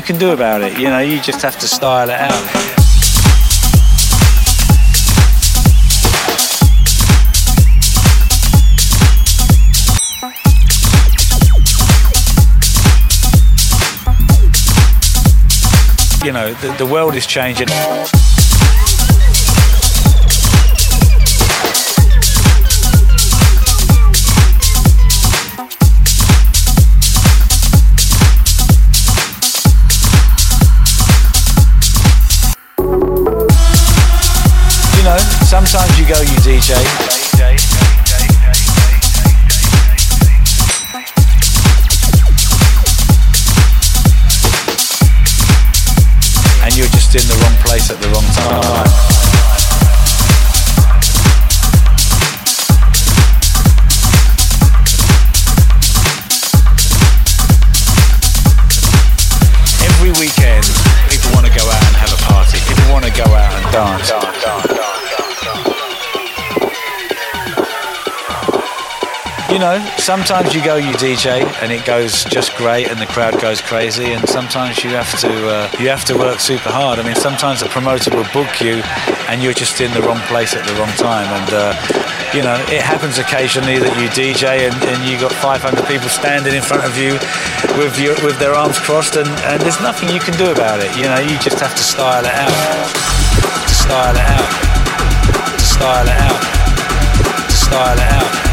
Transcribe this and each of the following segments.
you can do about it. You know, you just have to style it out. You know, the, the world is changing. DJ. Sometimes you go, you DJ, and it goes just great, and the crowd goes crazy, and sometimes you have to uh, you have to work super hard. I mean, sometimes a promoter will book you, and you're just in the wrong place at the wrong time, and uh, you know, it happens occasionally that you DJ and, and you got 500 people standing in front of you with your, with their arms crossed, and, and there's nothing you can do about it. You know, you just have to style it out, to style it out, to style it out, to style it out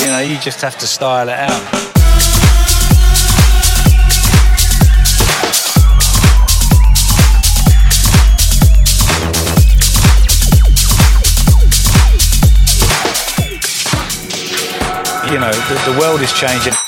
You know, you just have to style it out. You know, the, the world is changing.